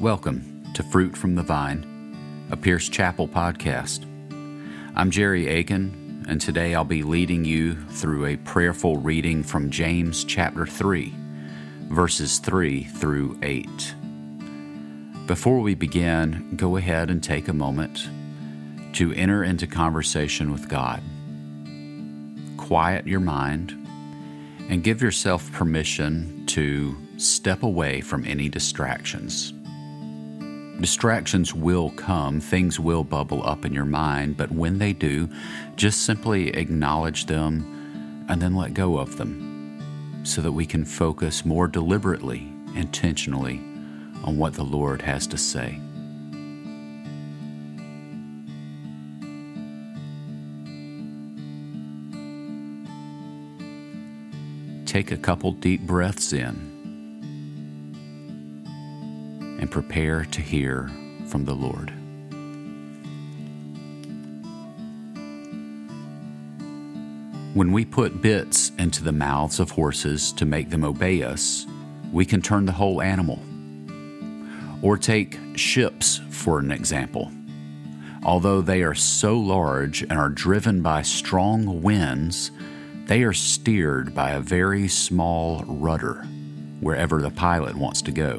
Welcome to Fruit from the Vine, a Pierce Chapel podcast. I'm Jerry Aiken, and today I'll be leading you through a prayerful reading from James chapter 3, verses 3 through 8. Before we begin, go ahead and take a moment to enter into conversation with God. Quiet your mind and give yourself permission to step away from any distractions. Distractions will come, things will bubble up in your mind, but when they do, just simply acknowledge them and then let go of them so that we can focus more deliberately, intentionally on what the Lord has to say. Take a couple deep breaths in and prepare to hear from the Lord. When we put bits into the mouths of horses to make them obey us, we can turn the whole animal. Or take ships for an example. Although they are so large and are driven by strong winds, they are steered by a very small rudder wherever the pilot wants to go.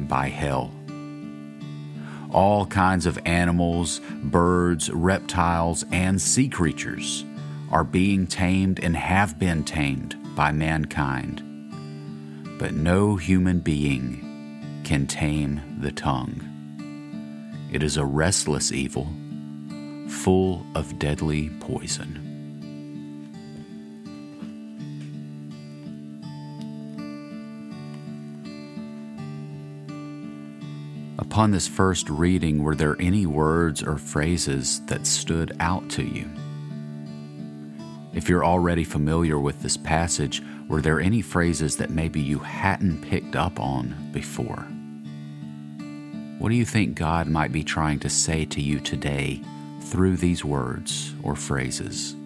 by hell. All kinds of animals, birds, reptiles, and sea creatures are being tamed and have been tamed by mankind. But no human being can tame the tongue. It is a restless evil, full of deadly poison. Upon this first reading, were there any words or phrases that stood out to you? If you're already familiar with this passage, were there any phrases that maybe you hadn't picked up on before? What do you think God might be trying to say to you today through these words or phrases?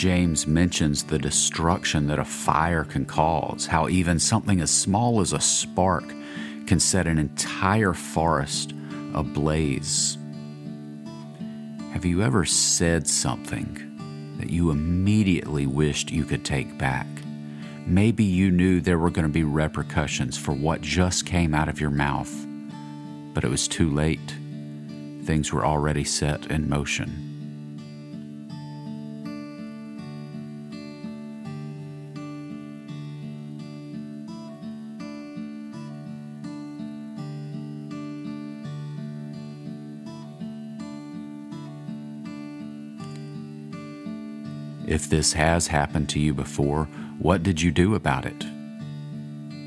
James mentions the destruction that a fire can cause, how even something as small as a spark can set an entire forest ablaze. Have you ever said something that you immediately wished you could take back? Maybe you knew there were going to be repercussions for what just came out of your mouth, but it was too late. Things were already set in motion. If this has happened to you before, what did you do about it?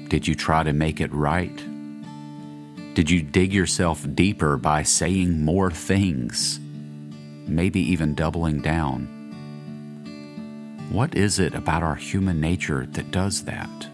Did you try to make it right? Did you dig yourself deeper by saying more things? Maybe even doubling down? What is it about our human nature that does that?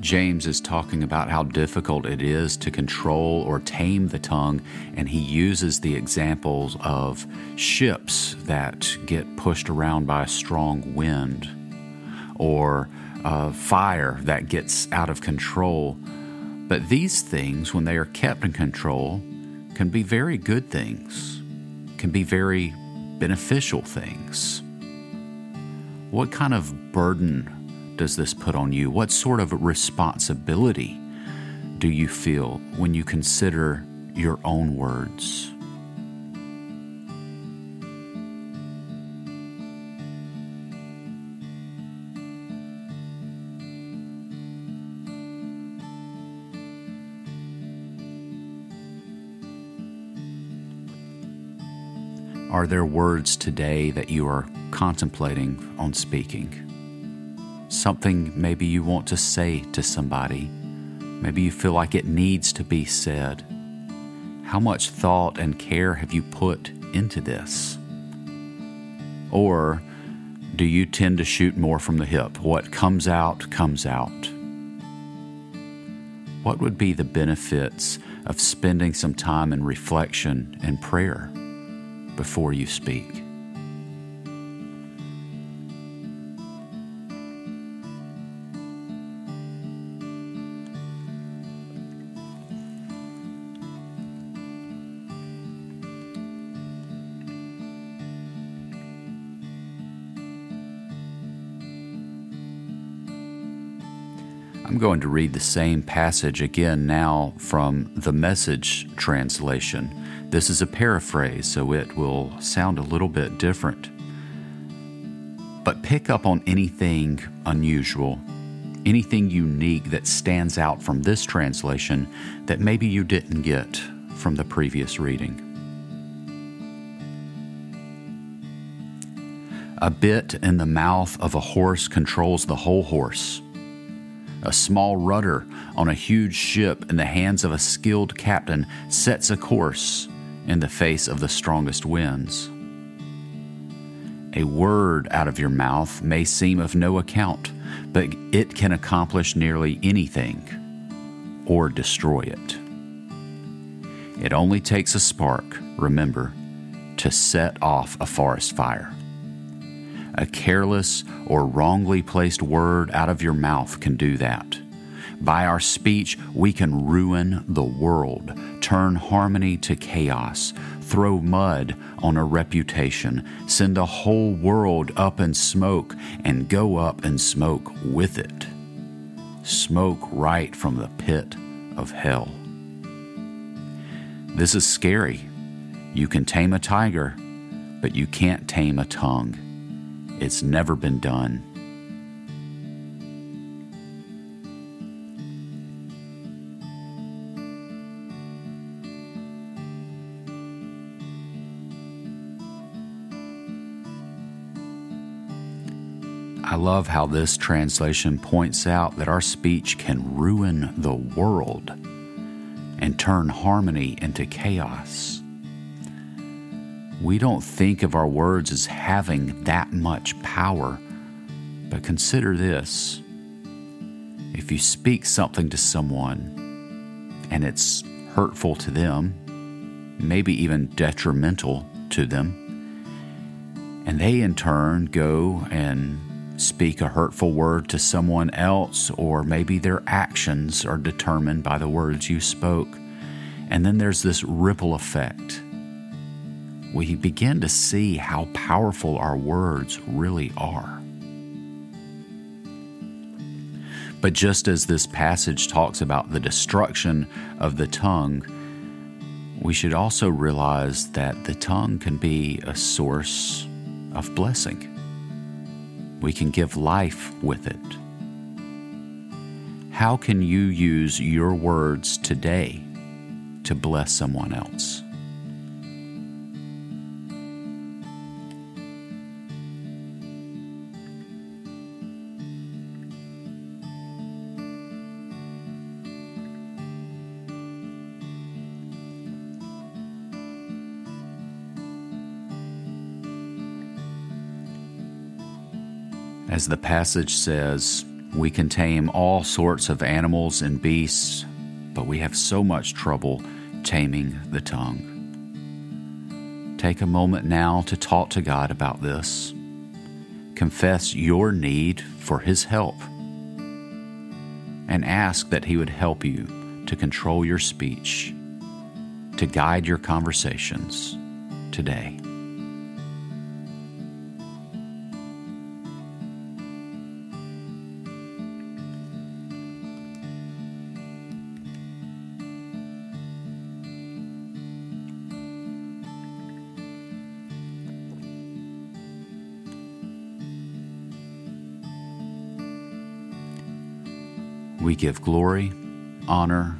James is talking about how difficult it is to control or tame the tongue, and he uses the examples of ships that get pushed around by a strong wind, or uh, fire that gets out of control. But these things, when they are kept in control, can be very good things, can be very beneficial things. What kind of burden does this put on you? What sort of responsibility do you feel when you consider your own words? Are there words today that you are contemplating on speaking? Something maybe you want to say to somebody. Maybe you feel like it needs to be said. How much thought and care have you put into this? Or do you tend to shoot more from the hip? What comes out, comes out. What would be the benefits of spending some time in reflection and prayer before you speak? I'm going to read the same passage again now from the Message translation. This is a paraphrase, so it will sound a little bit different. But pick up on anything unusual, anything unique that stands out from this translation that maybe you didn't get from the previous reading. A bit in the mouth of a horse controls the whole horse a small rudder on a huge ship in the hands of a skilled captain sets a course in the face of the strongest winds. A word out of your mouth may seem of no account, but it can accomplish nearly anything or destroy it. It only takes a spark, remember, to set off a forest fire. A careless or wrongly placed word out of your mouth can do that. By our speech, we can ruin the world, turn harmony to chaos, throw mud on a reputation, send a whole world up in smoke, and go up in smoke with it. Smoke right from the pit of hell. This is scary. You can tame a tiger, but you can't tame a tongue. It's never been done. I love how this translation points out that our speech can ruin the world and turn harmony into chaos we don't think of our words as having that much power. But consider this if you speak something to someone and it's hurtful to them, maybe even detrimental to them, and they in turn go and speak a hurtful word to someone else, or maybe their actions are determined by the words you spoke. And then there's this ripple effect we begin to see how powerful our words really are. But just as this passage talks about the destruction of the tongue, we should also realize that the tongue can be a source of blessing. We can give life with it. How can you use your words today to bless someone else? As the passage says, We can tame all sorts of animals and beasts, but we have so much trouble taming the tongue. Take a moment now to talk to God about this. Confess your need for His help and ask that He would help you to control your speech, to guide your conversations today. We give glory, honor,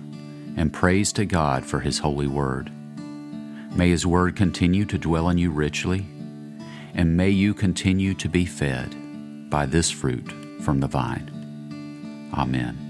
and praise to God for His holy word. May His word continue to dwell in you richly, and may you continue to be fed by this fruit from the vine. Amen.